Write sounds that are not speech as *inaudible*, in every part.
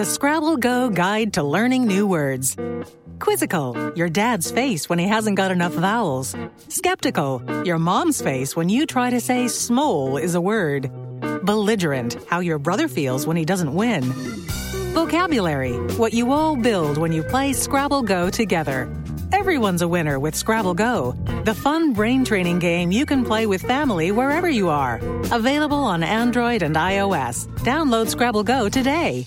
the Scrabble Go Guide to Learning New Words. Quizzical, your dad's face when he hasn't got enough vowels. Skeptical, your mom's face when you try to say smole is a word. Belligerent, how your brother feels when he doesn't win. Vocabulary, what you all build when you play Scrabble Go together. Everyone's a winner with Scrabble Go, the fun brain training game you can play with family wherever you are. Available on Android and iOS. Download Scrabble Go today.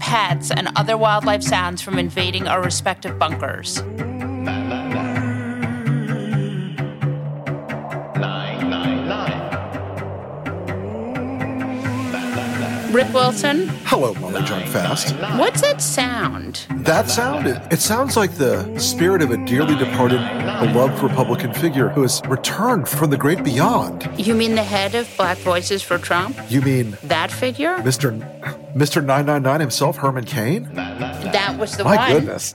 pets, and other wildlife sounds from invading our respective bunkers. Rick Wilson, Hello, Molly Jong-Fast. what's that sound? That sound, it, it sounds like the spirit of a dearly departed, beloved Republican figure who has returned from the great beyond. You mean the head of Black Voices for Trump? You mean That figure? Mr. Mr. 999 himself, Herman Cain? That was the My one. goodness.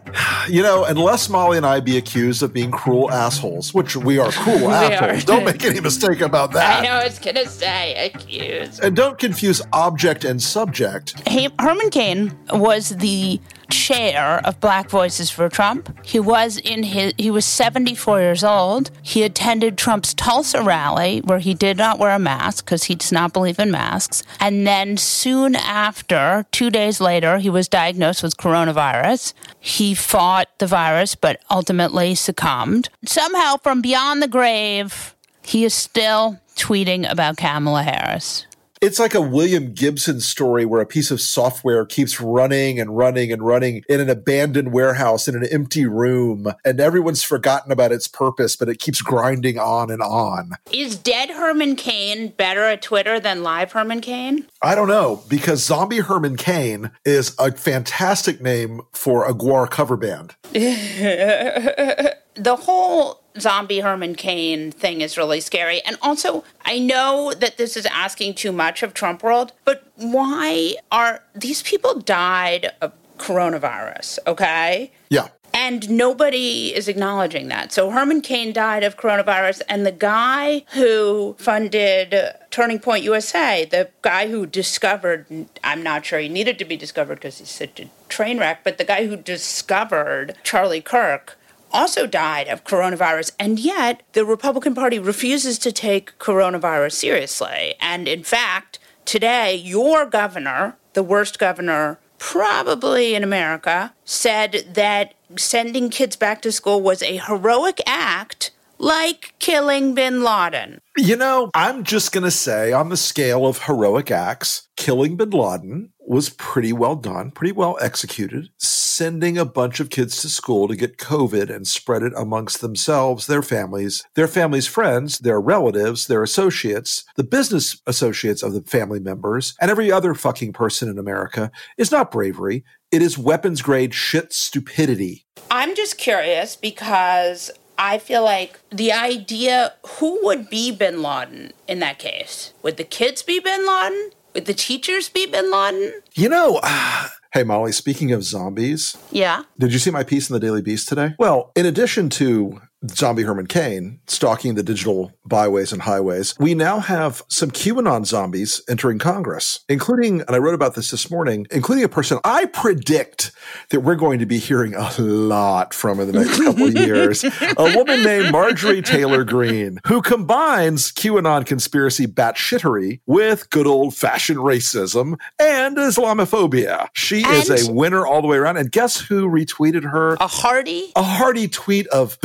You know, unless Molly and I be accused of being cruel assholes, which we are cruel *laughs* assholes, are. don't make any mistake about that. I that. know it's gonna say accused. And don't confuse object and subject. Hey, Herman Cain was the chair of Black Voices for Trump. He was in his he was 74 years old. He attended Trump's Tulsa rally where he did not wear a mask because he does not believe in masks. And then soon after, 2 days later, he was diagnosed with coronavirus. He fought the virus but ultimately succumbed. Somehow from beyond the grave, he is still tweeting about Kamala Harris. It's like a William Gibson story where a piece of software keeps running and running and running in an abandoned warehouse in an empty room, and everyone's forgotten about its purpose, but it keeps grinding on and on. Is dead Herman Cain better at Twitter than live Herman Cain? I don't know because Zombie Herman Cain is a fantastic name for a GWAR cover band. *laughs* The whole zombie Herman Cain thing is really scary. And also, I know that this is asking too much of Trump world, but why are these people died of coronavirus, okay? Yeah. And nobody is acknowledging that. So Herman Cain died of coronavirus, and the guy who funded Turning Point USA, the guy who discovered, I'm not sure he needed to be discovered because he's such a train wreck, but the guy who discovered Charlie Kirk also died of coronavirus. And yet the Republican Party refuses to take coronavirus seriously. And in fact, today, your governor, the worst governor probably in America, said that sending kids back to school was a heroic act like killing bin Laden. You know, I'm just going to say on the scale of heroic acts, killing bin Laden was pretty well done, pretty well executed. Sending a bunch of kids to school to get COVID and spread it amongst themselves, their families, their families' friends, their relatives, their associates, the business associates of the family members, and every other fucking person in America is not bravery. It is weapons grade shit stupidity. I'm just curious because I feel like the idea who would be bin Laden in that case? Would the kids be bin Laden? Would the teachers be bin Laden? You know, *sighs* hey, Molly, speaking of zombies, Yeah. Did you see my piece in the Daily Beast today? Well, in addition to zombie Herman Cain stalking the digital byways and highways, we now have some QAnon zombies entering Congress, including, and I wrote about this this morning, including a person I predict that we're going to be hearing a lot from in the next couple of *laughs* years. A woman named Marjorie Taylor Greene, who combines QAnon conspiracy batshittery with good old fashioned racism and Islamophobia. She is a winner all the way around. And guess who retweeted her? A hearty? a hearty tweet of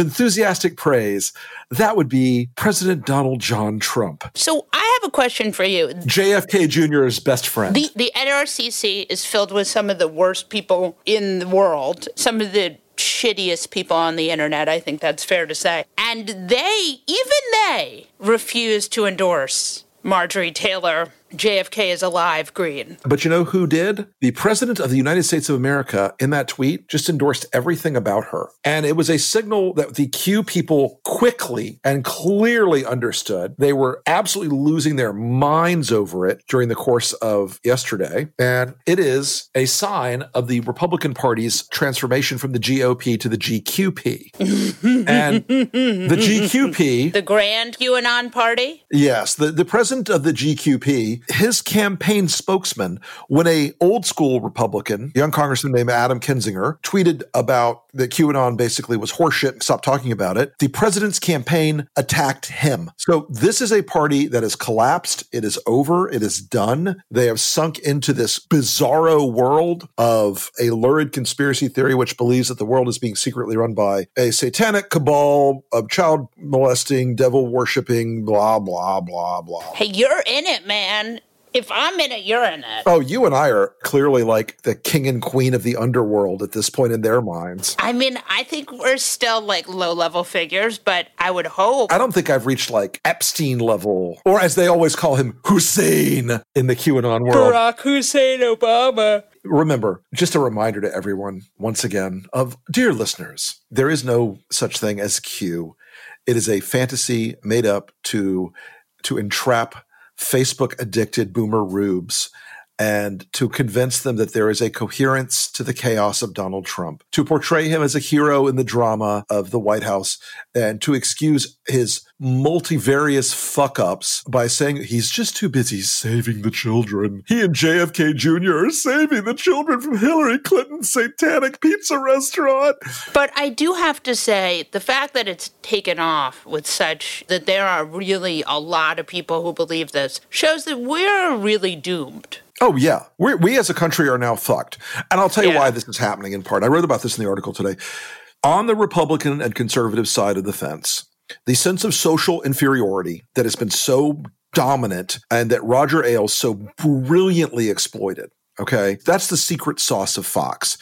praise. That would be President Donald John Trump, So I have a question for you. JFK Jr.'s best friend. The the NRCC is filled with some of the worst people in the world, some of the shittiest people on the internet, I think that's fair to say. And they, even they, refuse to endorse Marjorie Taylor JFK is alive green. But you know who did? The president of the United States of America in that tweet just endorsed everything about her. And it was a signal that the Q people quickly and clearly understood. They were absolutely losing their minds over it during the course of yesterday. And it is a sign of the Republican Party's transformation from the GOP to the GQP. *laughs* and the GQP. The Grand QAnon Party? Yes. The, the president of the GQP his campaign spokesman, when a old school Republican, young congressman named Adam Kinzinger, tweeted about that QAnon basically was horseshit stopped talking about it, the president's campaign attacked him. So this is a party that has collapsed. It is over. It is done. They have sunk into this bizarro world of a lurid conspiracy theory which believes that the world is being secretly run by a satanic cabal of child molesting, devil worshiping, blah, blah, blah, blah. Hey, you're in it, man if I'm in it, you're in it. Oh, you and I are clearly like the king and queen of the underworld at this point in their minds. I mean, I think we're still like low level figures, but I would hope. I don't think I've reached like Epstein level, or as they always call him, Hussein in the QAnon world. Barack Hussein Obama. Remember, just a reminder to everyone, once again, of dear listeners, there is no such thing as Q. It is a fantasy made up to to entrap Facebook addicted boomer rubes and to convince them that there is a coherence to the chaos of Donald Trump, to portray him as a hero in the drama of the White House, and to excuse his multivarious fuck ups by saying he's just too busy saving the children. He and JFK Jr. are saving the children from Hillary Clinton's satanic pizza restaurant. But I do have to say, the fact that it's taken off with such that there are really a lot of people who believe this shows that we're really doomed. Oh yeah, we we as a country are now fucked, and I'll tell you yeah. why this is happening. In part, I wrote about this in the article today. On the Republican and conservative side of the fence, the sense of social inferiority that has been so dominant and that Roger Ailes so brilliantly exploited. Okay. That's the secret sauce of Fox.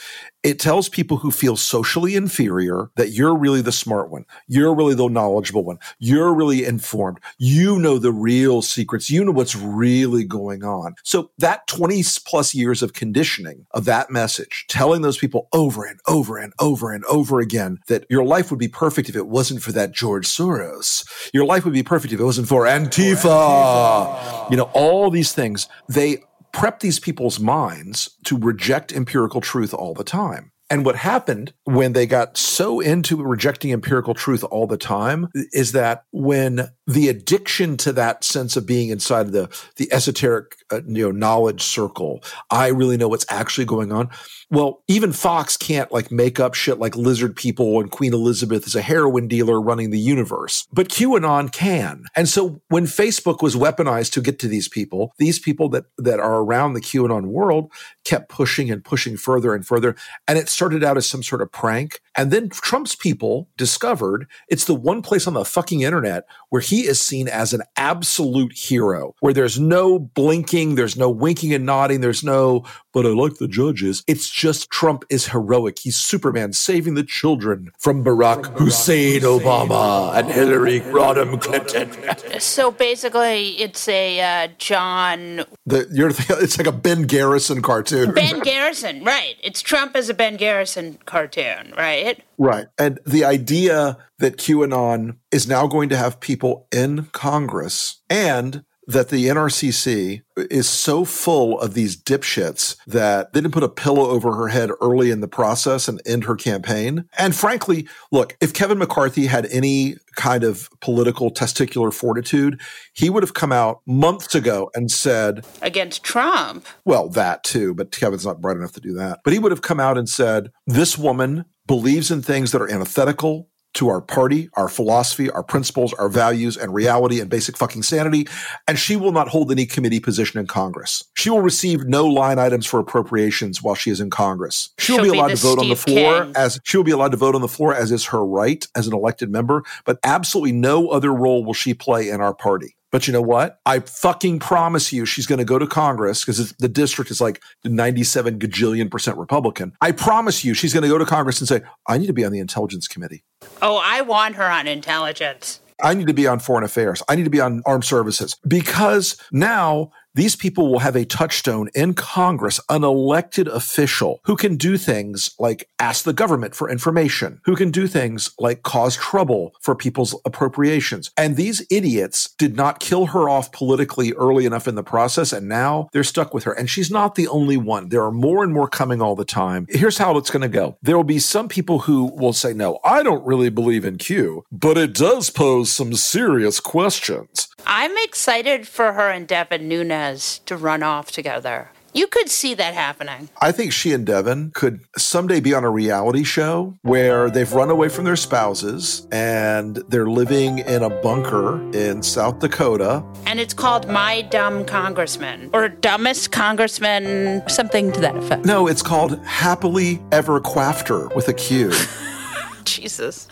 It tells people who feel socially inferior that you're really the smart one. You're really the knowledgeable one. You're really informed. You know the real secrets. You know what's really going on. So that 20 plus years of conditioning of that message, telling those people over and over and over and over again that your life would be perfect if it wasn't for that George Soros. Your life would be perfect if it wasn't for Antifa. For Antifa. You know, all these things, they prep these people's minds to reject empirical truth all the time. And what happened when they got so into rejecting empirical truth all the time is that when the addiction to that sense of being inside of the, the esoteric uh, you know, knowledge circle, I really know what's actually going on. Well, even Fox can't like make up shit like lizard people and Queen Elizabeth is a heroin dealer running the universe, but QAnon can. And so when Facebook was weaponized to get to these people, these people that, that are around the QAnon world kept pushing and pushing further and further. And it started out as some sort of prank. And then Trump's people discovered it's the one place on the fucking internet where he is seen as an absolute hero, where there's no blinking, there's no winking and nodding, there's no, but I like the judges. It's just Trump is heroic. He's Superman saving the children from Barack, from Barack Hussein, Hussein Obama, Obama and Hillary Rodham Clinton. so basically, it's a uh, John. The, you're, it's like a Ben Garrison cartoon. Ben Garrison, right. It's Trump as a Ben Garrison cartoon, right? Right. And the idea that QAnon is now going to have people in Congress and that the NRCC is so full of these dipshits that they didn't put a pillow over her head early in the process and end her campaign. And frankly, look, if Kevin McCarthy had any kind of political testicular fortitude, he would have come out months ago and said against Trump. Well, that too, but Kevin's not bright enough to do that. But he would have come out and said, this woman believes in things that are antithetical to our party, our philosophy, our principles, our values, and reality and basic fucking sanity. And she will not hold any committee position in Congress. She will receive no line items for appropriations while she is in Congress. She will be allowed be to vote Steve on the floor King. as she will be allowed to vote on the floor as is her right as an elected member, but absolutely no other role will she play in our party. But you know what? I fucking promise you she's going to go to Congress because the district is like 97 gajillion percent Republican. I promise you she's going to go to Congress and say, I need to be on the Intelligence Committee. Oh, I want her on intelligence. I need to be on foreign affairs. I need to be on armed services because now these people will have a touchstone in Congress, an elected official who can do things like ask the government for information, who can do things like cause trouble for people's appropriations. And these idiots did not kill her off politically early enough in the process. And now they're stuck with her. And she's not the only one. There are more and more coming all the time. Here's how it's going to go. There will be some people who will say, no, I don't really believe in Q, but it does pose some serious questions. I'm excited for her and Devin Nunes to run off together. You could see that happening. I think she and Devin could someday be on a reality show where they've run away from their spouses and they're living in a bunker in South Dakota. And it's called My Dumb Congressman or Dumbest Congressman, something to that effect. No, it's called Happily Ever Quafter with a Q. *laughs* Jesus.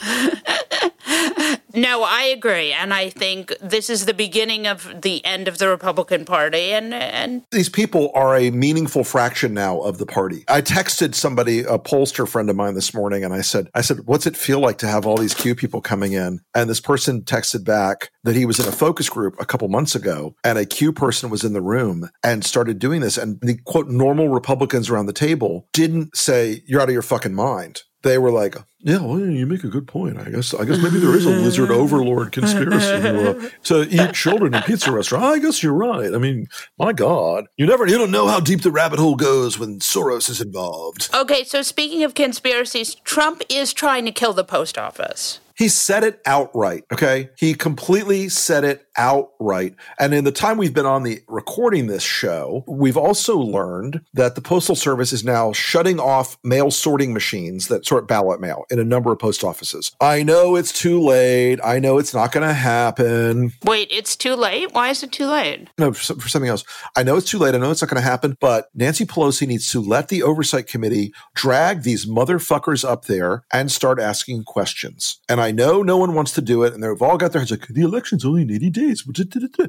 No, I agree, and I think this is the beginning of the end of the Republican Party. And and these people are a meaningful fraction now of the party. I texted somebody, a pollster friend of mine, this morning, and I said, I said, what's it feel like to have all these Q people coming in? And this person texted back that he was in a focus group a couple months ago, and a Q person was in the room and started doing this, and the quote normal Republicans around the table didn't say you're out of your fucking mind they were like, "Yeah, well, you make a good point. I guess, I guess maybe there is a lizard overlord conspiracy to, uh, to eat children in pizza restaurants. I guess you're right. I mean, my God, you never, you don't know how deep the rabbit hole goes when Soros is involved." Okay, so speaking of conspiracies, Trump is trying to kill the post office. He said it outright. Okay. He completely said it outright. And in the time we've been on the recording this show, we've also learned that the Postal Service is now shutting off mail sorting machines that sort ballot mail in a number of post offices. I know it's too late. I know it's not going to happen. Wait, it's too late? Why is it too late? No, for, for something else. I know it's too late. I know it's not going to happen, but Nancy Pelosi needs to let the oversight committee drag these motherfuckers up there and start asking questions. And I I know no one wants to do it, and they've all got their heads like the election's only in 80 days.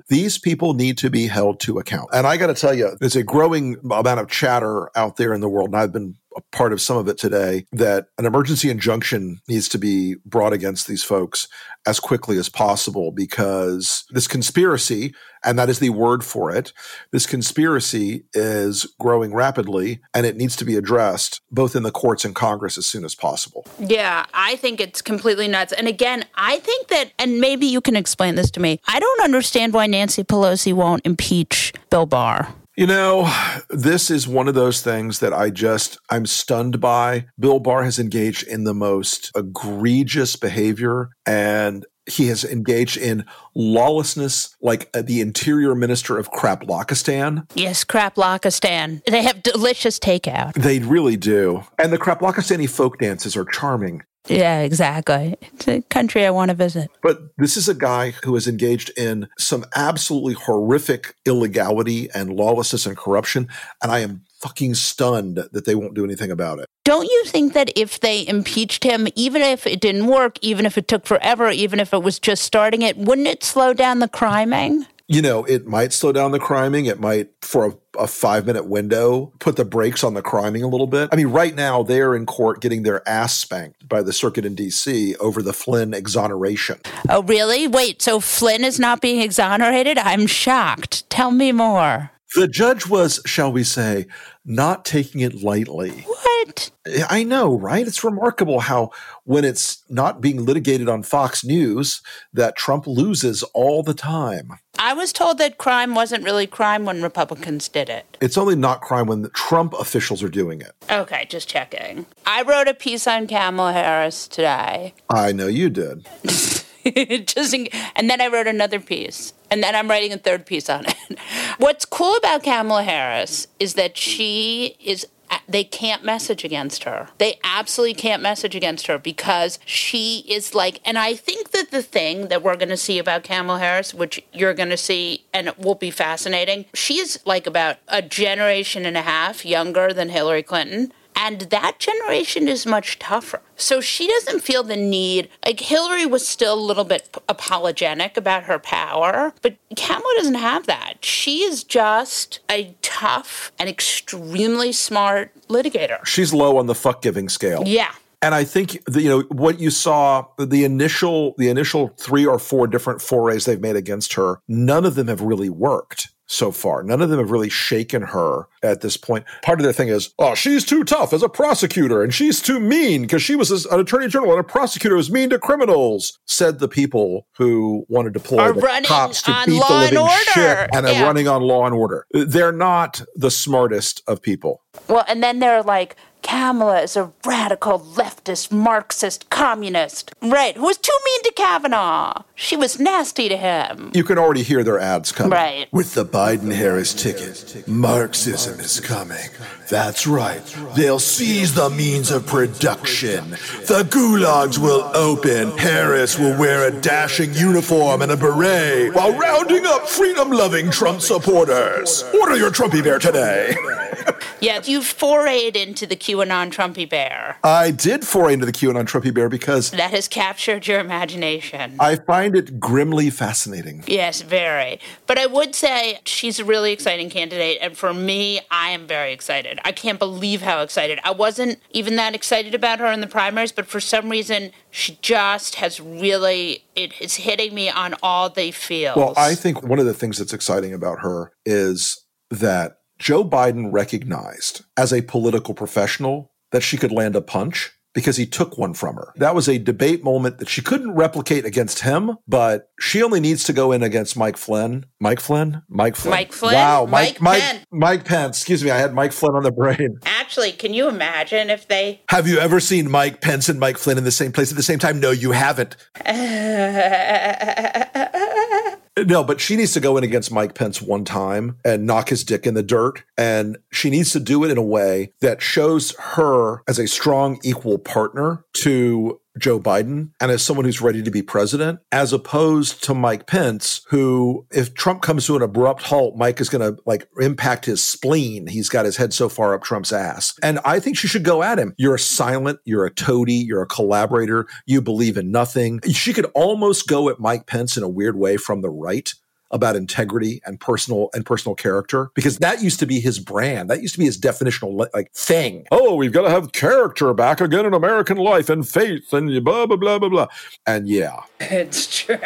These people need to be held to account. And I got to tell you, there's a growing amount of chatter out there in the world, and I've been part of some of it today that an emergency injunction needs to be brought against these folks as quickly as possible because this conspiracy, and that is the word for it, this conspiracy is growing rapidly and it needs to be addressed both in the courts and Congress as soon as possible. Yeah, I think it's completely nuts. And again, I think that, and maybe you can explain this to me, I don't understand why Nancy Pelosi won't impeach Bill Barr. You know, this is one of those things that I just, I'm stunned by. Bill Barr has engaged in the most egregious behavior and he has engaged in lawlessness like uh, the interior minister of Kraplokistan. Yes, Kraplokistan. They have delicious takeout. They really do. And the Kraplokistani folk dances are charming. Yeah, exactly. It's a country I want to visit. But this is a guy who is engaged in some absolutely horrific illegality and lawlessness and corruption. And I am fucking stunned that they won't do anything about it. Don't you think that if they impeached him, even if it didn't work, even if it took forever, even if it was just starting it, wouldn't it slow down the criming? You know, it might slow down the criming. It might, for a, a, five minute window, put the brakes on the criming a little bit. I mean, right now they're in court getting their ass spanked by the circuit in D.C. over the Flynn exoneration. Oh, really? Wait, so Flynn is not being exonerated? I'm shocked. Tell me more. The judge was, shall we say, not taking it lightly. What? I know, right? It's remarkable how when it's not being litigated on Fox News that Trump loses all the time. I was told that crime wasn't really crime when Republicans did it. It's only not crime when the Trump officials are doing it. Okay, just checking. I wrote a piece on Kamala Harris today. I know you did. *laughs* *laughs* just in, and then I wrote another piece, and then I'm writing a third piece on it. *laughs* What's cool about Kamala Harris is that she is they can't message against her. They absolutely can't message against her because she is like, and I think that the thing that we're going to see about Kamala Harris, which you're going to see and it will be fascinating, she's like about a generation and a half younger than Hillary Clinton. And that generation is much tougher. So she doesn't feel the need. Like Hillary was still a little bit apologetic about her power, but Kamala doesn't have that. She is just a tough and extremely smart litigator. She's low on the fuck giving scale. Yeah. And I think the, you know what you saw the initial the initial three or four different forays they've made against her. None of them have really worked. So far. None of them have really shaken her at this point. Part of their thing is, oh, she's too tough as a prosecutor and she's too mean because she was an attorney general and a prosecutor who's mean to criminals, said the people who want to deploy the cops to beat the and living Order. shit and Yeah. are running on law and order. They're not the smartest of people. Well, and then they're like, Kamala is a radical leftist, Marxist, communist. Right, who was too mean to Kavanaugh. She was nasty to him. You can already hear their ads coming. Right. With the Biden Harris ticket, Marxism is coming. That's right. They'll seize the means of production. The gulags will open. Harris will wear a dashing uniform and a beret while rounding up freedom loving Trump supporters. Order your Trumpy Bear today. Yeah, you've forayed into the QAnon Trumpy bear. I did foray into the QAnon Trumpy Bear because That has captured your imagination. I find it grimly fascinating. Yes, very. But I would say she's a really exciting candidate. And for me, I am very excited. I can't believe how excited. I wasn't even that excited about her in the primaries, but for some reason, she just has really, it is hitting me on all the feels. Well, I think one of the things that's exciting about her is that Joe Biden recognized as a political professional that she could land a punch because he took one from her. That was a debate moment that she couldn't replicate against him, but she only needs to go in against Mike Flynn. Mike Flynn? Mike Flynn. Mike Flynn? Wow, Mike Mike Mike Mike Pence. Excuse me, I had Mike Flynn on the brain. Actually, can you imagine if they Have you ever seen Mike Pence and Mike Flynn in the same place at the same time? No, you haven't. *laughs* No, but she needs to go in against Mike Pence one time and knock his dick in the dirt. And she needs to do it in a way that shows her as a strong, equal partner to Joe Biden and as someone who's ready to be president, as opposed to Mike Pence, who, if Trump comes to an abrupt halt, Mike is going to like impact his spleen. He's got his head so far up Trump's ass. And I think she should go at him. You're a silent, you're a toady, you're a collaborator, you believe in nothing. She could almost go at Mike Pence in a weird way from the right about integrity and personal and personal character because that used to be his brand that used to be his definitional like thing oh we've got to have character back again in american life and faith and blah blah blah blah blah and yeah It's true.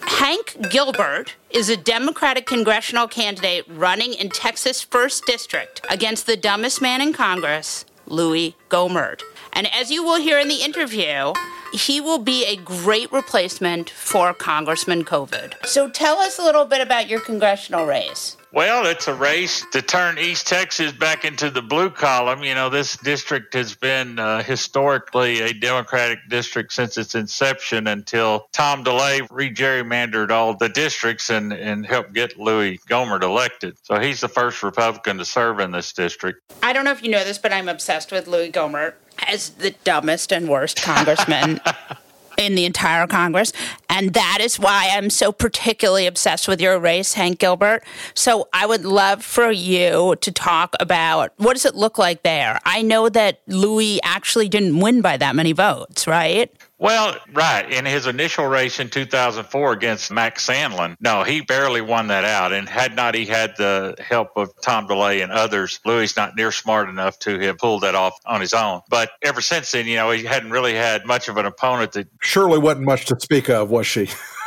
Hank Gilbert is a Democratic congressional candidate running in Texas' 1st District against the dumbest man in Congress, Louie Gohmert. And as you will hear in the interview, he will be a great replacement for Congressman COVID. So tell us a little bit about your congressional race. Well, it's a race to turn East Texas back into the blue column. You know, this district has been uh, historically a Democratic district since its inception until Tom DeLay re-gerrymandered all the districts and, and helped get Louie Gohmert elected. So he's the first Republican to serve in this district. I don't know if you know this, but I'm obsessed with Louie Gohmert as the dumbest and worst congressman *laughs* in the entire Congress. And that is why I'm so particularly obsessed with your race, Hank Gilbert. So I would love for you to talk about what does it look like there? I know that Louie actually didn't win by that many votes, right? Well, right. In his initial race in 2004 against Max Sandlin, no, he barely won that out. And had not he had the help of Tom DeLay and others, Louie not near smart enough to have pulled that off on his own. But ever since then, you know, he hadn't really had much of an opponent that surely wasn't much to speak of was she *laughs*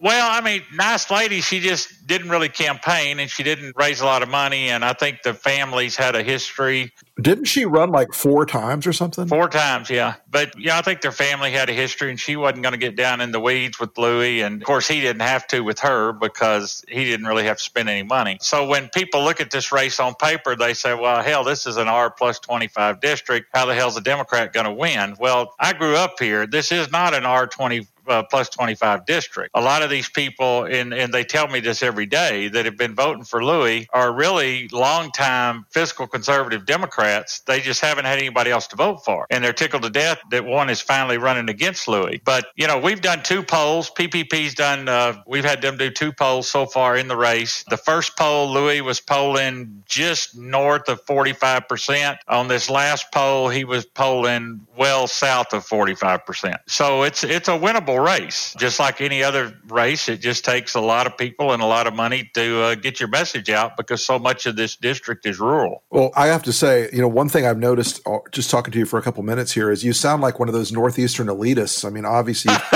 well, I mean, nice lady. She just didn't really campaign and she didn't raise a lot of money. And I think the families had a history. didn't she run like four times or something Four times, yeah. But, yeah, I think their family had a history and she wasn't going to get down in the weeds with Louie. And, of course, he didn't have to with her because he didn't really have to spend any money. So when people look at this race on paper, they say, well, hell, this is an R plus 25 district. How the hell's a Democrat going to win? Well, I grew up here. This is not an R 20 uh, plus 25 district. A lot of these people, and, and they tell me this every day, that have been voting for Louie are really longtime fiscal conservative Democrats. They just haven't had anybody else to vote for. And they're tickled to death that one is finally running against Louie. But, you know, we've done two polls. PPP's done, uh, we've had them do two polls so far in the race. The first poll, Louie was polling just north of 45%. On this last poll, he was polling well south of 45%. So it's, it's a winnable race. Just like any other race, it just takes a lot of people and a lot of money to uh, get your message out because so much of this district is rural. Well, I have to say, you know, one thing I've noticed uh, just talking to you for a couple minutes here is you sound like one of those northeastern elitists. I mean, obviously, *laughs*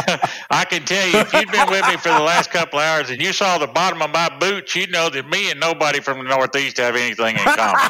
*laughs* I can tell you, if you'd been with me for the last couple hours and you saw the bottom of my boots, you'd know that me and nobody from the Northeast have anything in common.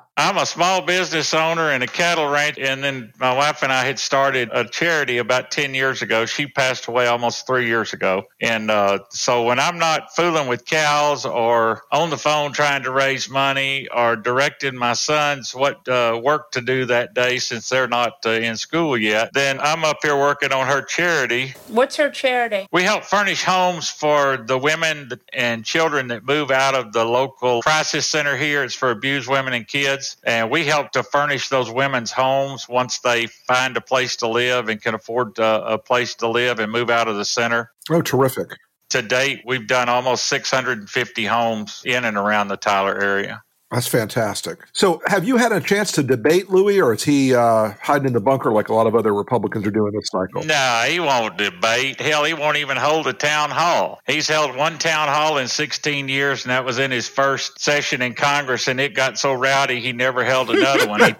*laughs* I'm a small business owner and a cattle ranch. And then my wife and I had started a charity about 10 years ago. She passed away almost three years ago. And uh, so when I'm not fooling with cows or on the phone trying to raise money or directing my sons what uh, work to do that day since they're not uh, in school yet, then I'm up here working on her charity. What's her charity? We help furnish homes for the women and children that move out of the local crisis center here. It's for abused women and kids. And we help to furnish those women's homes once they find a place to live and can afford uh, a place to live and move out of the center. Oh, terrific. To date, we've done almost 650 homes in and around the Tyler area. That's fantastic. So, have you had a chance to debate Louie, or is he uh, hiding in the bunker like a lot of other Republicans are doing this cycle? No, he won't debate. Hell, he won't even hold a town hall. He's held one town hall in 16 years, and that was in his first session in Congress, and it got so rowdy he never held another one. He *laughs*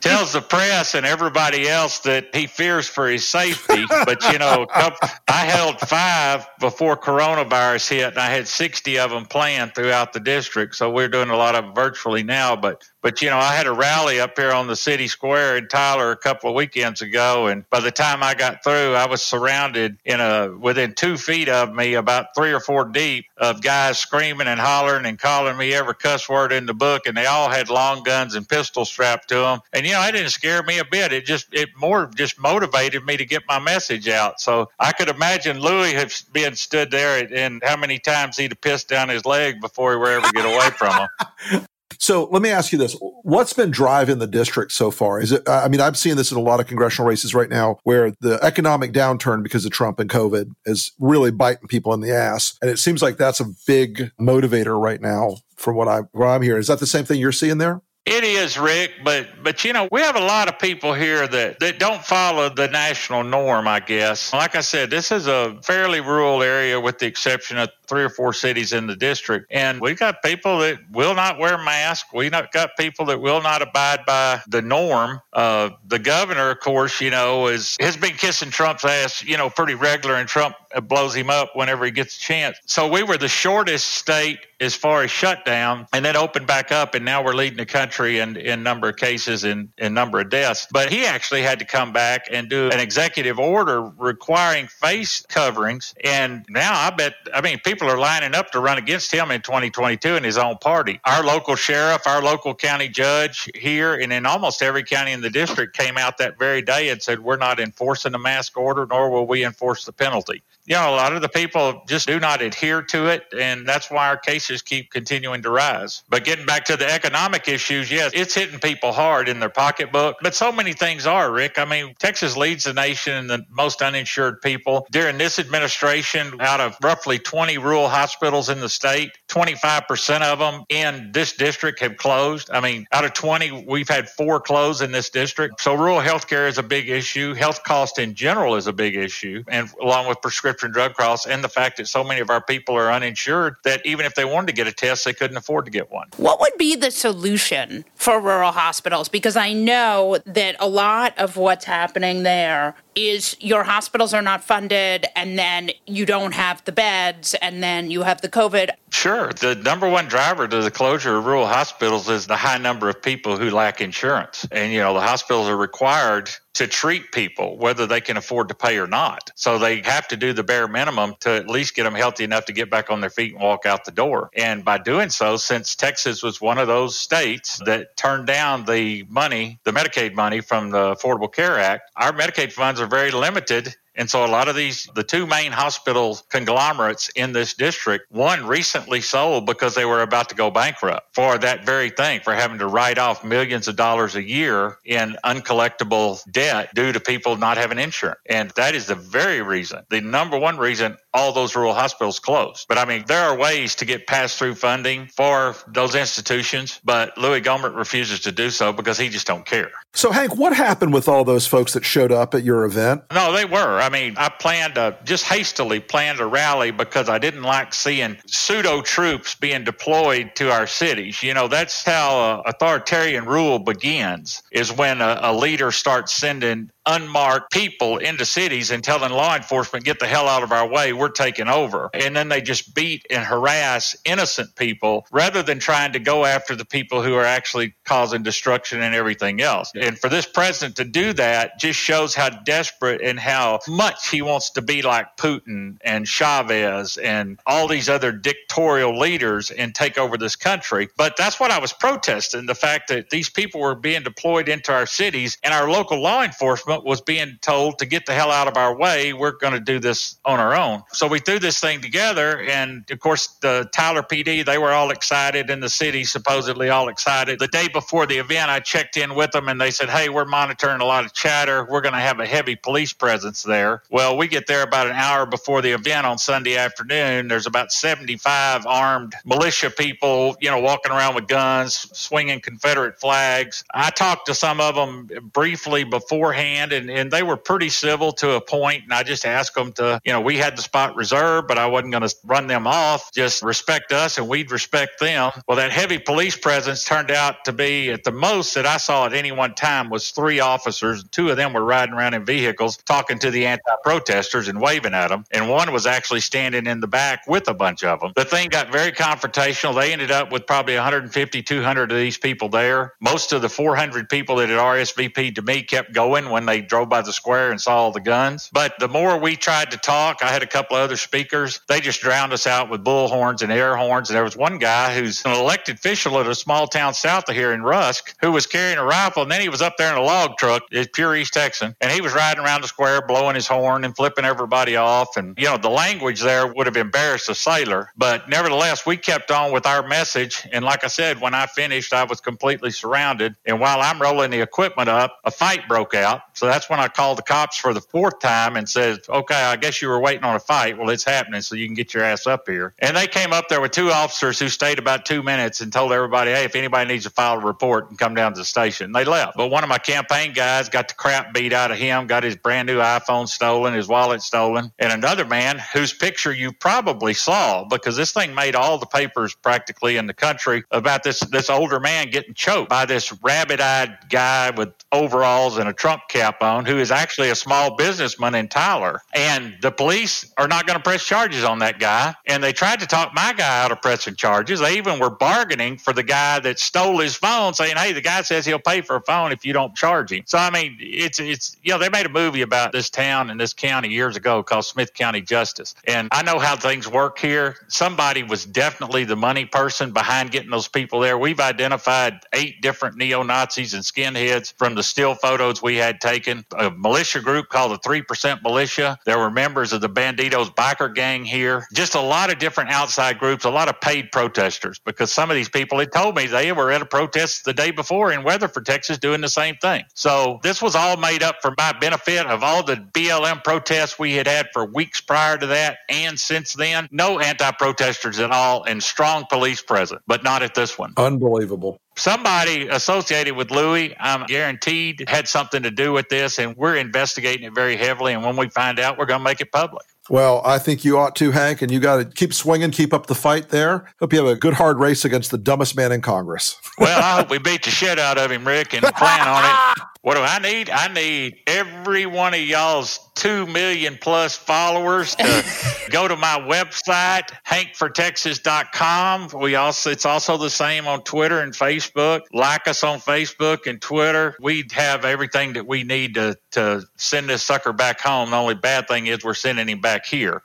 tells the press and everybody else that he fears for his safety, but you know, I held five before coronavirus hit, and I had 60 of them planned throughout throughout the district. So we're doing a lot of virtually now. But but you know, I had a rally up here on the city square in Tyler a couple of weekends ago, and by the time I got through, I was surrounded in a within two feet of me, about three or four deep, of guys screaming and hollering and calling me every cuss word in the book, and they all had long guns and pistols strapped to them. And you know, it didn't scare me a bit. It just it more just motivated me to get my message out. So I could imagine Louie have been stood there and how many times he'd have pissed down his leg before he would ever get away from him. *laughs* So let me ask you this. What's been driving the district so far? Is it, I mean, I'm seeing this in a lot of congressional races right now where the economic downturn because of Trump and COVID is really biting people in the ass. And it seems like that's a big motivator right now from what, I'm, what I'm hearing. Is that the same thing you're seeing there? It is, Rick, but but you know we have a lot of people here that that don't follow the national norm. I guess, like I said, this is a fairly rural area, with the exception of three or four cities in the district, and we've got people that will not wear masks. We not got people that will not abide by the norm. Uh, the governor, of course, you know, is has been kissing Trump's ass, you know, pretty regular, and Trump blows him up whenever he gets a chance. So we were the shortest state as far as shutdown and then opened back up and now we're leading the country in, in number of cases and in number of deaths but he actually had to come back and do an executive order requiring face coverings and now i bet i mean people are lining up to run against him in 2022 in his own party our local sheriff our local county judge here and in almost every county in the district came out that very day and said we're not enforcing the mask order nor will we enforce the penalty you know, a lot of the people just do not adhere to it, and that's why our cases keep continuing to rise. But getting back to the economic issues, yes, it's hitting people hard in their pocketbook, but so many things are, Rick. I mean, Texas leads the nation in the most uninsured people. During this administration, out of roughly 20 rural hospitals in the state, 25% of them in this district have closed. I mean, out of 20, we've had four close in this district. So rural health care is a big issue. Health cost in general is a big issue, and along with prescription prescription drug costs and the fact that so many of our people are uninsured that even if they wanted to get a test, they couldn't afford to get one. What would be the solution for rural hospitals? Because I know that a lot of what's happening there is your hospitals are not funded and then you don't have the beds and then you have the COVID. Sure. The number one driver to the closure of rural hospitals is the high number of people who lack insurance. And, you know, the hospitals are required to treat people, whether they can afford to pay or not. So they have to do the bare minimum to at least get them healthy enough to get back on their feet and walk out the door. And by doing so, since Texas was one of those states that turned down the money, the Medicaid money from the Affordable Care Act, our Medicaid funds are very limited and so a lot of these, the two main hospital conglomerates in this district, one recently sold because they were about to go bankrupt for that very thing, for having to write off millions of dollars a year in uncollectible debt due to people not having insurance. And that is the very reason, the number one reason all those rural hospitals closed. But I mean, there are ways to get pass through funding for those institutions, but Louie Gohmert refuses to do so because he just don't care. So, Hank, what happened with all those folks that showed up at your event? No, they were. I mean, I planned to just hastily planned a rally because I didn't like seeing pseudo troops being deployed to our cities. You know, that's how uh, authoritarian rule begins, is when a, a leader starts sending unmarked people into cities and telling law enforcement, get the hell out of our way, we're taking over. And then they just beat and harass innocent people rather than trying to go after the people who are actually causing destruction and everything else. And for this president to do that just shows how desperate and how much he wants to be like Putin and Chavez and all these other dictatorial leaders and take over this country. But that's what I was protesting the fact that these people were being deployed into our cities and our local law enforcement was being told to get the hell out of our way. We're going to do this on our own. So we threw this thing together. And of course, the Tyler PD, they were all excited in the city, supposedly all excited. The day before the event, I checked in with them and they said, Hey, we're monitoring a lot of chatter. We're going to have a heavy police presence there. Well, we get there about an hour before the event on Sunday afternoon. There's about 75 armed militia people, you know, walking around with guns, swinging Confederate flags. I talked to some of them briefly beforehand and, and they were pretty civil to a point, And I just asked them to, you know, we had the spot reserved, but I wasn't going to run them off. Just respect us and we'd respect them. Well, that heavy police presence turned out to be at the most that I saw at any one time was three officers. Two of them were riding around in vehicles talking to the anti protesters and waving at them. And one was actually standing in the back with a bunch of them. The thing got very confrontational. They ended up with probably 150, 200 of these people there. Most of the 400 people that had RSVP'd to me kept going when they drove by the square and saw all the guns. But the more we tried to talk, I had a couple of other speakers. They just drowned us out with bullhorns and air horns. And there was one guy who's an elected official at a small town south of here in Rusk who was carrying a rifle. And then he was up there in a log truck, it's pure East Texan. And he was riding around the square, blowing his horn and flipping everybody off. And, you know, the language there would have embarrassed a sailor. But nevertheless, we kept on with our message. And like I said, when I finished, I was completely surrounded. And while I'm rolling the equipment up, a fight broke out. So that's when I called the cops for the fourth time and said, okay, I guess you were waiting on a fight. Well, it's happening, so you can get your ass up here. And they came up there with two officers who stayed about two minutes and told everybody, hey, if anybody needs to file a report and come down to the station. They left. But one of my campaign guys got the crap beat out of him, got his brand new iPhone stolen, his wallet stolen. And another man whose picture you probably saw because this thing made all the papers practically in the country about this, this older man getting choked by this rabbit eyed guy with overalls and a Trump cap who is actually a small businessman in Tyler. And the police are not going to press charges on that guy. And they tried to talk my guy out of pressing charges. They even were bargaining for the guy that stole his phone, saying, hey, the guy says he'll pay for a phone if you don't charge him. So, I mean, it's, it's, you know, they made a movie about this town and this county years ago called Smith County Justice. And I know how things work here. Somebody was definitely the money person behind getting those people there. We've identified eight different neo Nazis and skinheads from the still photos we had taken. A militia group called the 3% Militia. There were members of the Bandidos biker gang here. Just a lot of different outside groups, a lot of paid protesters because some of these people had told me they were at a protest the day before in Weatherford, Texas, doing the same thing. So this was all made up for my benefit of all the BLM protests we had had for weeks prior to that and since then. No anti protesters at all and strong police present, but not at this one. Unbelievable somebody associated with Louie, I'm guaranteed, had something to do with this, and we're investigating it very heavily. And when we find out, we're going to make it public. Well, I think you ought to, Hank, and you got to keep swinging, keep up the fight there. Hope you have a good hard race against the dumbest man in Congress. well, I hope we beat the shit out of him, Rick, and plan on it. *laughs* What do I need? I need every one of y'all's two million plus followers to *laughs* go to my website, hankfortexas.com. We also it's also the same on Twitter and Facebook. Like us on Facebook and Twitter. We have everything that we need to to send this sucker back home. The only bad thing is we're sending him back here.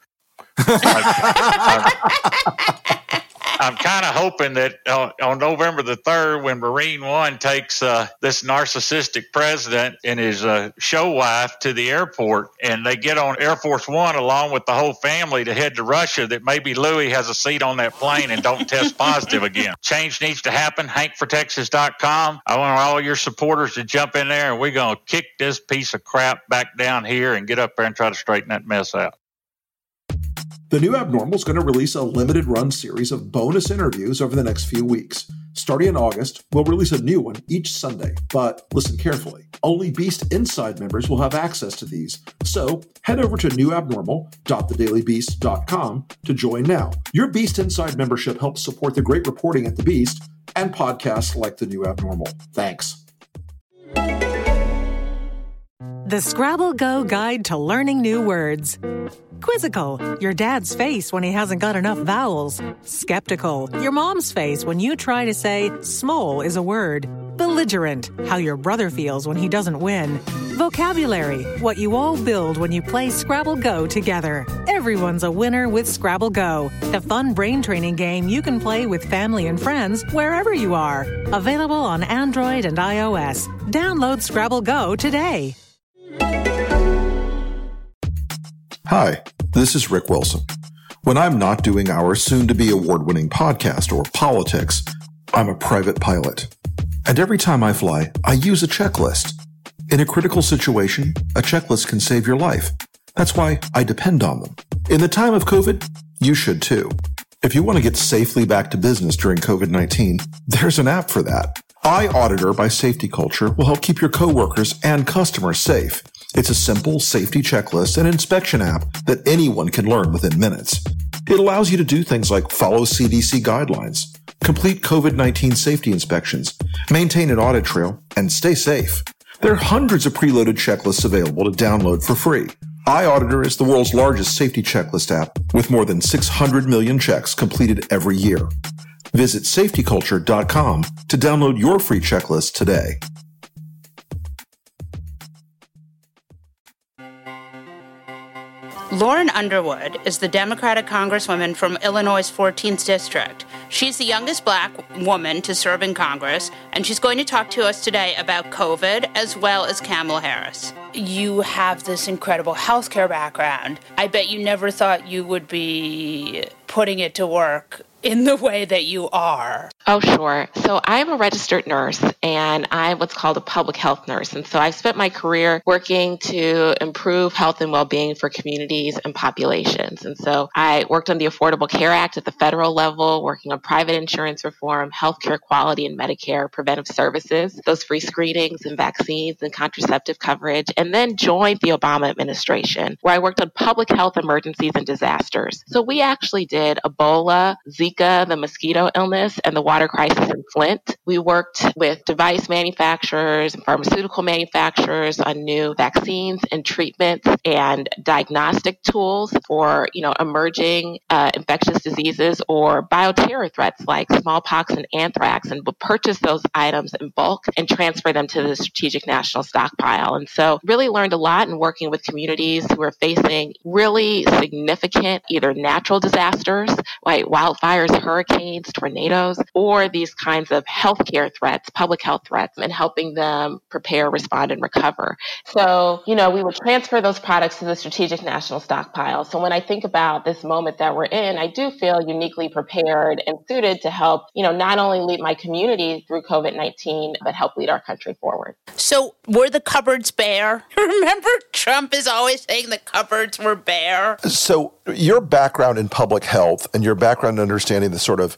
*laughs* I'm kind of hoping that uh, on November the 3rd, when Marine One takes uh, this narcissistic president and his uh, show wife to the airport and they get on Air Force One along with the whole family to head to Russia, that maybe Louie has a seat on that plane and don't test *laughs* positive again. Change needs to happen. HankForTexas.com. I want all your supporters to jump in there and we're going to kick this piece of crap back down here and get up there and try to straighten that mess out. The New Abnormal is going to release a limited run series of bonus interviews over the next few weeks. Starting in August, we'll release a new one each Sunday. But listen carefully. Only Beast Inside members will have access to these. So head over to newabnormal.thedailybeast.com to join now. Your Beast Inside membership helps support the great reporting at The Beast and podcasts like The New Abnormal. Thanks. The Scrabble Go Guide to Learning New Words. Quizzical, your dad's face when he hasn't got enough vowels. Skeptical, your mom's face when you try to say small is a word. Belligerent, how your brother feels when he doesn't win. Vocabulary, what you all build when you play Scrabble Go together. Everyone's a winner with Scrabble Go, the fun brain training game you can play with family and friends wherever you are. Available on Android and iOS. Download Scrabble Go today. Hi, this is Rick Wilson. When I'm not doing our soon to be award winning podcast or politics, I'm a private pilot. And every time I fly, I use a checklist. In a critical situation, a checklist can save your life. That's why I depend on them. In the time of COVID, you should too. If you want to get safely back to business during COVID 19, there's an app for that. iAuditor by Safety Culture will help keep your coworkers and customers safe. It's a simple safety checklist and inspection app that anyone can learn within minutes. It allows you to do things like follow CDC guidelines, complete COVID 19 safety inspections, maintain an audit trail, and stay safe. There are hundreds of preloaded checklists available to download for free. iAuditor is the world's largest safety checklist app with more than 600 million checks completed every year. Visit safetyculture.com to download your free checklist today. Lauren Underwood is the Democratic Congresswoman from Illinois' 14th District. She's the youngest black woman to serve in Congress, and she's going to talk to us today about COVID as well as Kamala Harris. You have this incredible healthcare background. I bet you never thought you would be putting it to work in the way that you are? Oh, sure. So I'm a registered nurse and I'm what's called a public health nurse. And so I've spent my career working to improve health and well being for communities and populations. And so I worked on the Affordable Care Act at the federal level, working on private insurance reform, healthcare quality, and Medicare preventive services, those free screenings and vaccines and contraceptive coverage, and then joined the Obama administration, where I worked on public health emergencies and disasters. So we actually did Ebola, Zika, the mosquito illness, and the water crisis in Flint. We worked with device manufacturers and pharmaceutical manufacturers on new vaccines and treatments and diagnostic tools for, you know, emerging uh, infectious diseases or bioterror threats like smallpox and anthrax, and purchase those items in bulk and transfer them to the strategic national stockpile. And so, really learned a lot in working with communities who are facing really significant either natural disasters, like wildfires hurricanes, tornadoes, or these kinds of healthcare threats, public health threats, and helping them prepare, respond, and recover. So, you know, we would transfer those products to the Strategic National Stockpile. So when I think about this moment that we're in, I do feel uniquely prepared and suited to help, you know, not only lead my community through COVID 19, but help lead our country forward. So were the cupboards bare? *laughs* Remember, Trump is always saying the cupboards were bare. So your background in public health and your background in understanding the sort of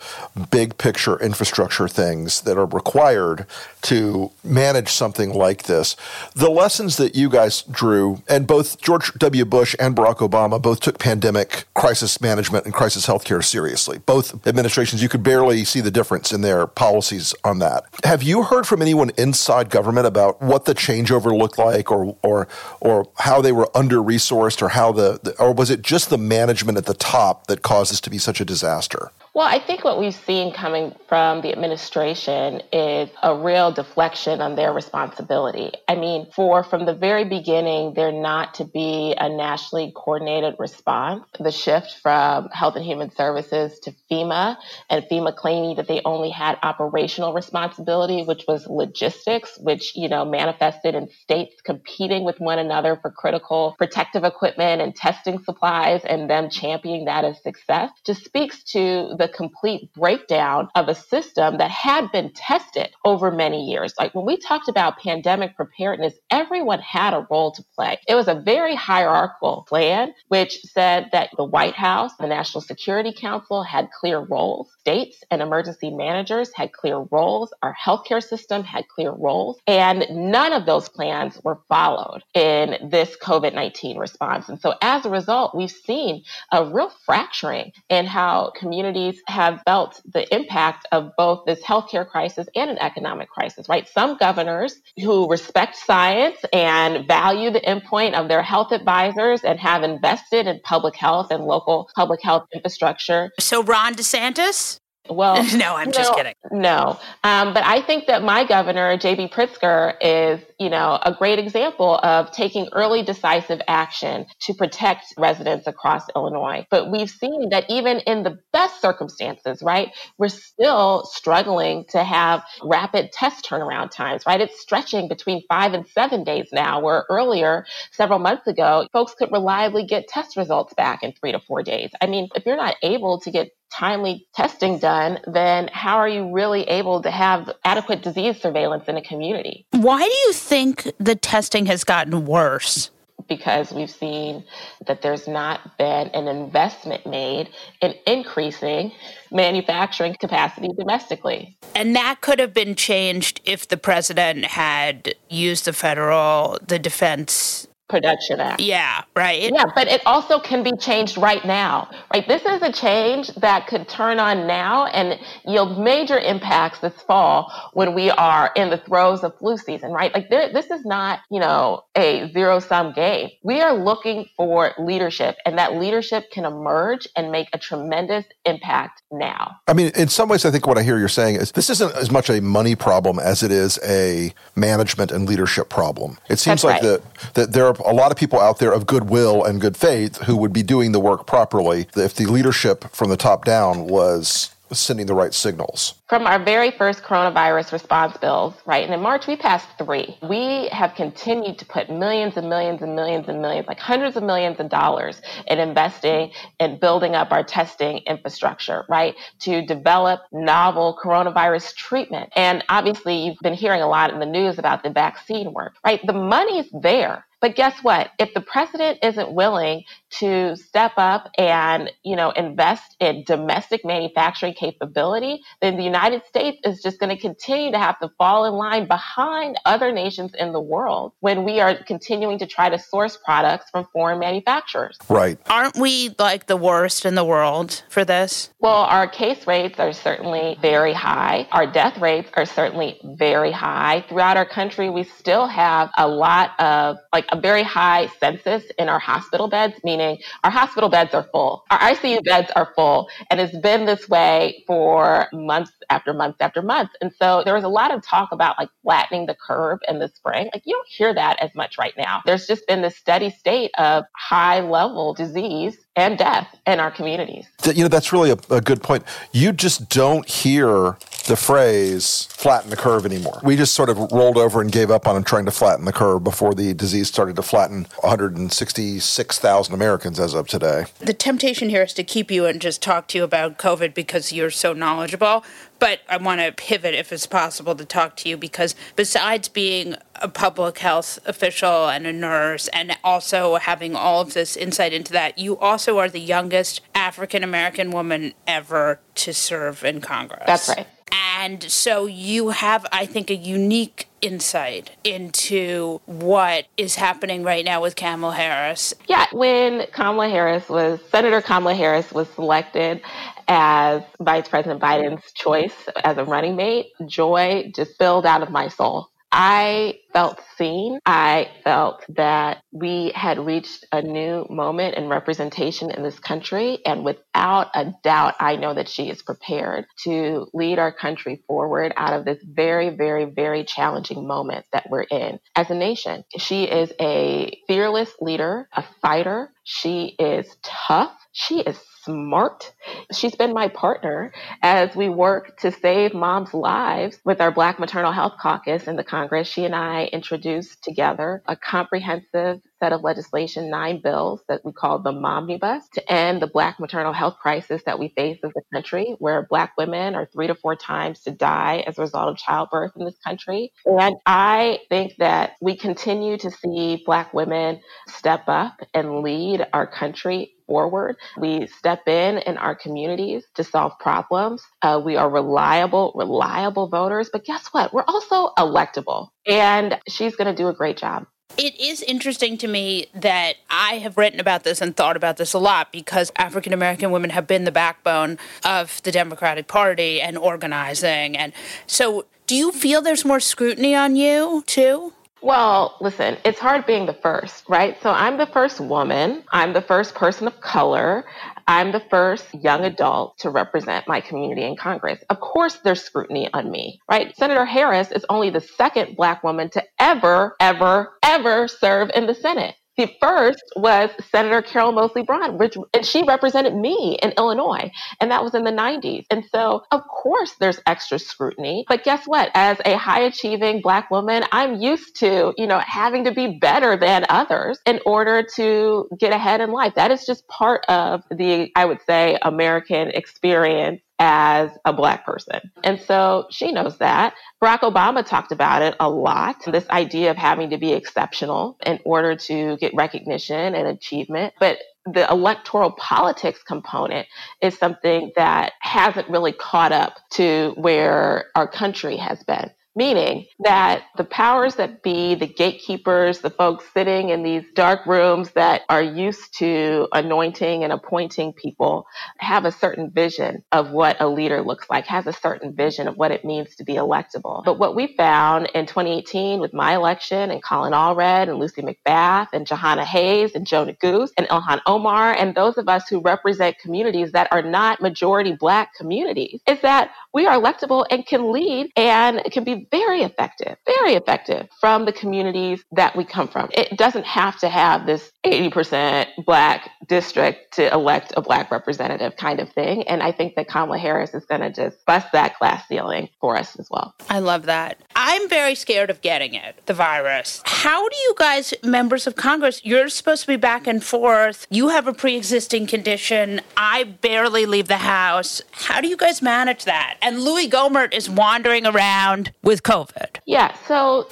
big picture infrastructure things that are required to manage something like this, the lessons that you guys drew, and both George W. Bush and Barack Obama both took pandemic crisis management and crisis healthcare seriously. Both administrations, you could barely see the difference in their policies on that. Have you heard from anyone inside government about what the changeover looked like, or or or how they were under resourced, or how the, or was it just the management at the top that caused this to be such a disaster? Well, I think what we've seen coming from the administration is a real deflection on their responsibility. I mean, for from the very beginning, there not to be a nationally coordinated response. The shift from Health and Human Services to FEMA, and FEMA claiming that they only had operational responsibility, which was logistics, which you know manifested in states competing with one another for critical protective equipment and testing supplies, and them championing that as success, just speaks to the the complete breakdown of a system that had been tested over many years. Like when we talked about pandemic preparedness, everyone had a role to play. It was a very hierarchical plan, which said that the White House, the National Security Council had clear roles. States and emergency managers had clear roles. Our healthcare system had clear roles. And none of those plans were followed in this COVID 19 response. And so as a result, we've seen a real fracturing in how communities have felt the impact of both this healthcare crisis and an economic crisis, right? Some governors who respect science and value the endpoint of their health advisors and have invested in public health and local public health infrastructure. So, Ron DeSantis? Well, *laughs* no, I'm just kidding. No, um, but I think that my governor, J.B. Pritzker, is you know a great example of taking early decisive action to protect residents across Illinois. But we've seen that even in the best circumstances, right, we're still struggling to have rapid test turnaround times. Right, it's stretching between five and seven days now, where earlier, several months ago, folks could reliably get test results back in three to four days. I mean, if you're not able to get timely testing done, then how are you really able to have adequate disease surveillance in a community? Why do you think the testing has gotten worse? Because we've seen that there's not been an investment made in increasing manufacturing capacity domestically. And that could have been changed if the president had used the federal, the defense Production Act. Yeah, right. Yeah, but it also can be changed right now, right? This is a change that could turn on now and yield major impacts this fall when we are in the throes of flu season, right? Like there, this is not, you know, a zero sum game. We are looking for leadership, and that leadership can emerge and make a tremendous impact now. I mean, in some ways, I think what I hear you're saying is this isn't as much a money problem as it is a management and leadership problem. It seems That's like right. that that there are a lot of people out there of goodwill and good faith who would be doing the work properly if the leadership from the top down was sending the right signals. From our very first coronavirus response bills, right, and in March we passed three. We have continued to put millions and millions and millions and millions, like hundreds of millions of dollars in investing and building up our testing infrastructure, right, to develop novel coronavirus treatment. And obviously you've been hearing a lot in the news about the vaccine work, right? The money's there. But guess what? If the president isn't willing to step up and, you know, invest in domestic manufacturing capability, then the United States is just going to continue to have to fall in line behind other nations in the world when we are continuing to try to source products from foreign manufacturers. Right. Aren't we like the worst in the world for this? Well, our case rates are certainly very high. Our death rates are certainly very high. Throughout our country, we still have a lot of like a very high census in our hospital beds, meaning our hospital beds are full. Our ICU beds are full. And it's been this way for months after months after months. And so there was a lot of talk about like flattening the curve in the spring. Like you don't hear that as much right now. There's just been this steady state of high level disease and death in our communities. You know, that's really a, a good point. You just don't hear the phrase flatten the curve anymore. We just sort of rolled over and gave up on trying to flatten the curve before the disease started to flatten 166,000 Americans as of today. The temptation here is to keep you and just talk to you about COVID because you're so knowledgeable. But I want to pivot, if it's possible, to talk to you because besides being a public health official and a nurse, and also having all of this insight into that, you also are the youngest African American woman ever to serve in Congress. That's right. And so you have, I think, a unique insight into what is happening right now with Kamala Harris. Yeah, when Kamala Harris was, Senator Kamala Harris was selected as Vice President Biden's choice as a running mate, joy just spilled out of my soul. I felt seen. I felt that we had reached a new moment in representation in this country. And without a doubt, I know that she is prepared to lead our country forward out of this very, very, very challenging moment that we're in as a nation. She is a fearless leader, a fighter. She is tough. She is smart. She's been my partner as we work to save moms' lives with our Black Maternal Health Caucus in the Congress. She and I introduced together a comprehensive set of legislation, nine bills that we call the Momnibus, to end the Black maternal health crisis that we face as a country, where Black women are three to four times to die as a result of childbirth in this country. And I think that we continue to see Black women step up and lead our country forward. We step in in our communities to solve problems. Uh, we are reliable, reliable voters. But guess what? We're also electable. And she's going to do a great job. It is interesting to me that I have written about this and thought about this a lot because African American women have been the backbone of the Democratic Party and organizing. And so, do you feel there's more scrutiny on you too? Well, listen, it's hard being the first, right? So I'm the first woman. I'm the first person of color. I'm the first young adult to represent my community in Congress. Of course, there's scrutiny on me, right? Senator Harris is only the second Black woman to ever, ever, ever serve in the Senate. The first was Senator Carol Moseley Braun, which and she represented me in Illinois, and that was in the 90s. And so, of course, there's extra scrutiny. But guess what? As a high achieving Black woman, I'm used to, you know, having to be better than others in order to get ahead in life. That is just part of the, I would say, American experience as a black person. And so she knows that. Barack Obama talked about it a lot this idea of having to be exceptional in order to get recognition and achievement. But the electoral politics component is something that hasn't really caught up to where our country has been meaning that the powers that be, the gatekeepers, the folks sitting in these dark rooms that are used to anointing and appointing people, have a certain vision of what a leader looks like, has a certain vision of what it means to be electable. But what we found in 2018 with my election and Colin Allred and Lucy McBath and Jahana Hayes and Joe Neguse and Ilhan Omar and those of us who represent communities that are not majority black communities is that we are electable and can lead and can be very effective, very effective from the communities that we come from. It doesn't have to have this 80% black district to elect a black representative kind of thing. And I think that Kamala Harris is going to just bust that glass ceiling for us as well. I love that. I'm very scared of getting it, the virus. How do you guys, members of Congress, you're supposed to be back and forth. You have a pre existing condition. I barely leave the house. How do you guys manage that? And Louie Gohmert is wandering around with COVID. Yeah. So,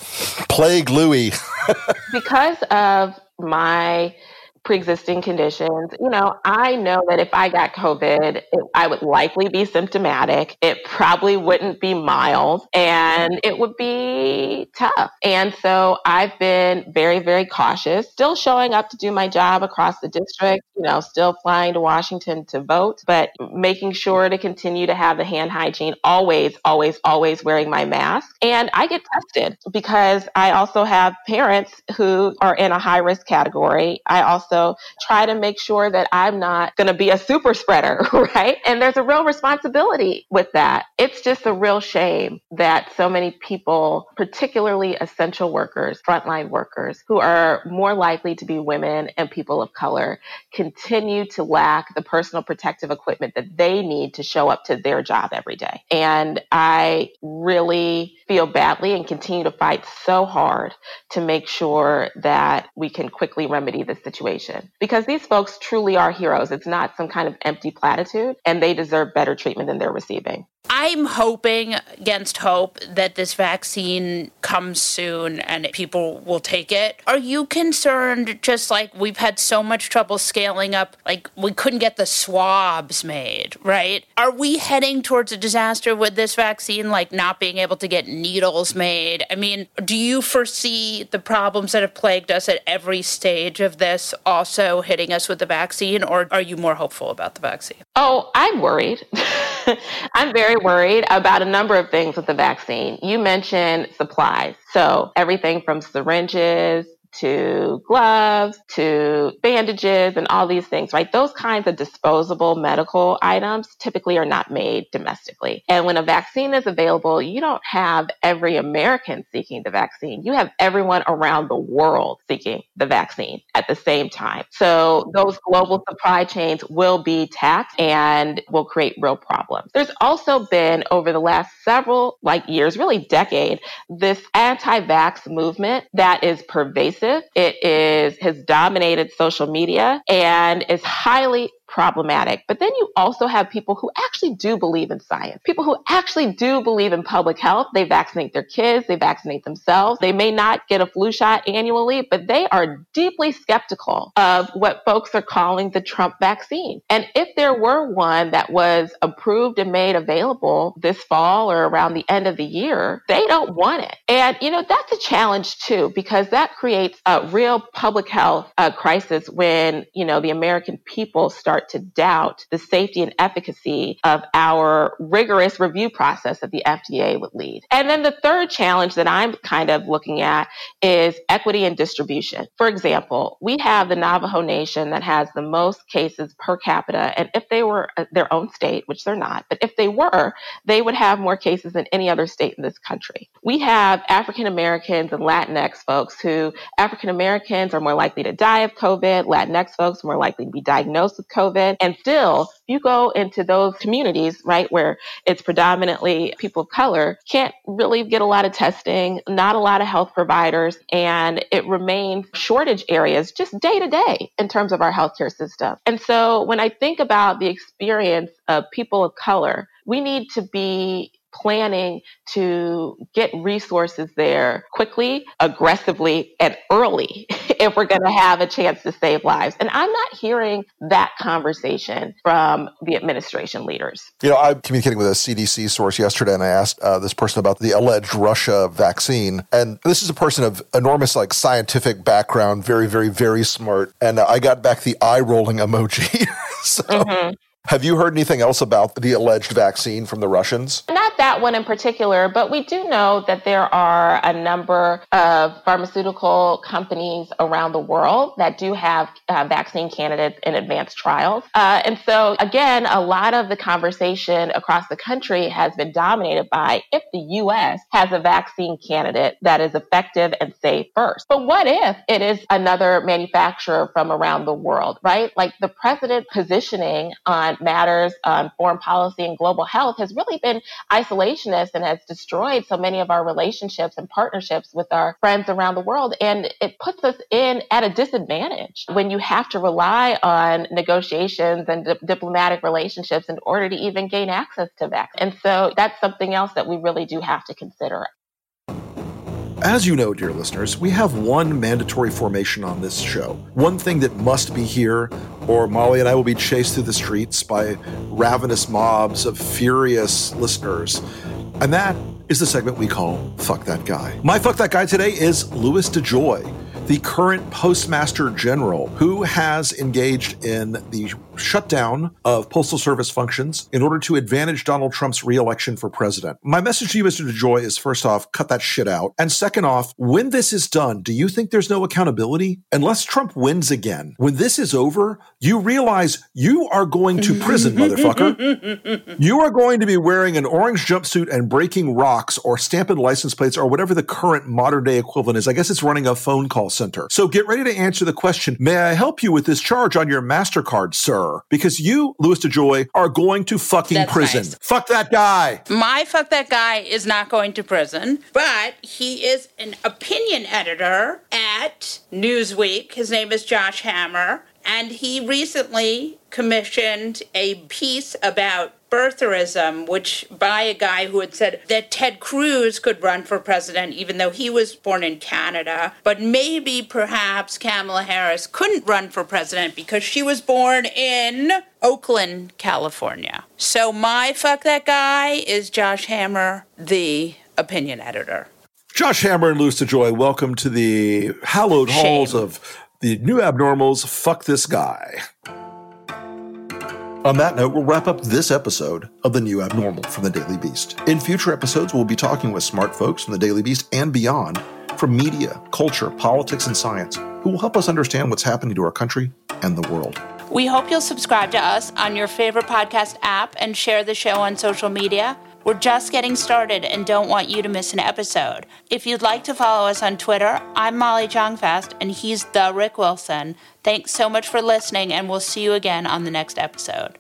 plague Louie. *laughs* because of my pre-existing conditions. You know i know that if i got covid it, i would likely be symptomatic. It probably wouldn't be mild and it would be tough. And so i've been very very cautious still showing up to do my job across the district you know still flying to washington to vote but making sure to continue to have the hand hygiene always always always wearing my mask. And i get tested because i also have parents who are in a high risk category. I also also try to make sure that I'm not going to be a super spreader, *laughs* right? And there's a real responsibility with that. It's just a real shame that so many people, particularly essential workers, frontline workers, who are more likely to be women and people of color, continue to lack the personal protective equipment that they need to show up to their job every day. And I really feel badly and continue to fight so hard to make sure that we can quickly remedy the situation because these folks truly are heroes. It's not some kind of empty platitude and they deserve better treatment than they're receiving. I'm hoping against hope that this vaccine comes soon and people will take it. Are you concerned just like we've had so much trouble scaling up, like we couldn't get the swabs made, right? Are we heading towards a disaster with this vaccine, like not being able to get needles made? I mean, do you foresee the problems that have plagued us at every stage of this also hitting us with the vaccine, or are you more hopeful about the vaccine? Oh, I'm worried. *laughs* I'm very worried about a number of things with the vaccine. You mentioned supplies. So everything from syringes to gloves to bandages and all these things, right? Those kinds of disposable medical items typically are not made domestically. And when a vaccine is available, you don't have every American seeking the vaccine. You have everyone around the world seeking the vaccine at the same time. So those global supply chains will be taxed and will create real problems. There's also been over the last several like years, really decade, this anti-vax movement that is pervasive. It is has dominated social media and is highly problematic. But then you also have people who actually do believe in science, people who actually do believe in public health. They vaccinate their kids, they vaccinate themselves. They may not get a flu shot annually, but they are deeply skeptical of what folks are calling the Trump vaccine. And if there were one that was approved and made available this fall or around the end of the year, they don't want it. And, you know, that's a challenge too, because that creates a real public health uh, crisis when, you know, the American people start start to doubt the safety and efficacy of our rigorous review process that the FDA would lead. And then the third challenge that I'm kind of looking at is equity and distribution. For example, we have the Navajo Nation that has the most cases per capita. And if they were uh, their own state, which they're not, but if they were, they would have more cases than any other state in this country. We have African Americans and Latinx folks who African Americans are more likely to die of COVID, Latinx folks more likely to be diagnosed with COVID. COVID. And still, you go into those communities, right, where it's predominantly people of color, can't really get a lot of testing, not a lot of health providers, and it remains shortage areas just day to day in terms of our healthcare system. And so when I think about the experience of people of color, we need to be planning to get resources there quickly, aggressively, and early *laughs* if we're going to have a chance to save lives. And I'm not hearing that conversation from the administration leaders. You know, I'm communicating with a CDC source yesterday, and I asked uh, this person about the alleged Russia vaccine. And this is a person of enormous, like, scientific background, very, very, very smart. And uh, I got back the eye rolling emoji. *laughs* so. Mm-hmm. Have you heard anything else about the alleged vaccine from the Russians? Not that one in particular, but we do know that there are a number of pharmaceutical companies around the world that do have uh, vaccine candidates in advanced trials. Uh, and so, again, a lot of the conversation across the country has been dominated by if the U.S. has a vaccine candidate that is effective and safe first. But what if it is another manufacturer from around the world, right? Like the president positioning on matters on foreign policy and global health has really been isolationist and has destroyed so many of our relationships and partnerships with our friends around the world. And it puts us in at a disadvantage when you have to rely on negotiations and di- diplomatic relationships in order to even gain access to that. And so that's something else that we really do have to consider. As you know, dear listeners, we have one mandatory formation on this show. One thing that must be here, or Molly and I will be chased through the streets by ravenous mobs of furious listeners. And that is the segment we call Fuck That Guy. My Fuck That Guy today is Louis DeJoy the current Postmaster General, who has engaged in the shutdown of Postal Service functions in order to advantage Donald Trump's reelection for president. My message to you, Mr. DeJoy, is first off, cut that shit out. And second off, when this is done, do you think there's no accountability? Unless Trump wins again, when this is over, you realize you are going to prison, motherfucker. *laughs* you are going to be wearing an orange jumpsuit and breaking rocks or stamping license plates or whatever the current modern day equivalent is. I guess it's running a phone call center. So get ready to answer the question, may I help you with this charge on your MasterCard, sir? Because you, Louis DeJoy, are going to fucking That's prison. Nice. Fuck that guy. My fuck that guy is not going to prison, but he is an opinion editor at Newsweek. His name is Josh Hammer. And he recently commissioned a piece about birtherism, which by a guy who had said that Ted Cruz could run for president, even though he was born in Canada. But maybe perhaps Kamala Harris couldn't run for president because she was born in Oakland, California. So my fuck that guy is Josh Hammer, the opinion editor. Josh Hammer and Louis DeJoy, welcome to the hallowed Shame. halls of the new abnormals. Fuck this guy. On that note, we'll wrap up this episode of The New Abnormal from the Daily Beast. In future episodes, we'll be talking with smart folks from the Daily Beast and beyond from media, culture, politics, and science who will help us understand what's happening to our country and the world. We hope you'll subscribe to us on your favorite podcast app and share the show on social media. We're just getting started and don't want you to miss an episode. If you'd like to follow us on Twitter, I'm Molly Jong-Fast and he's the Rick Wilson. Thanks so much for listening, and we'll see you again on the next episode.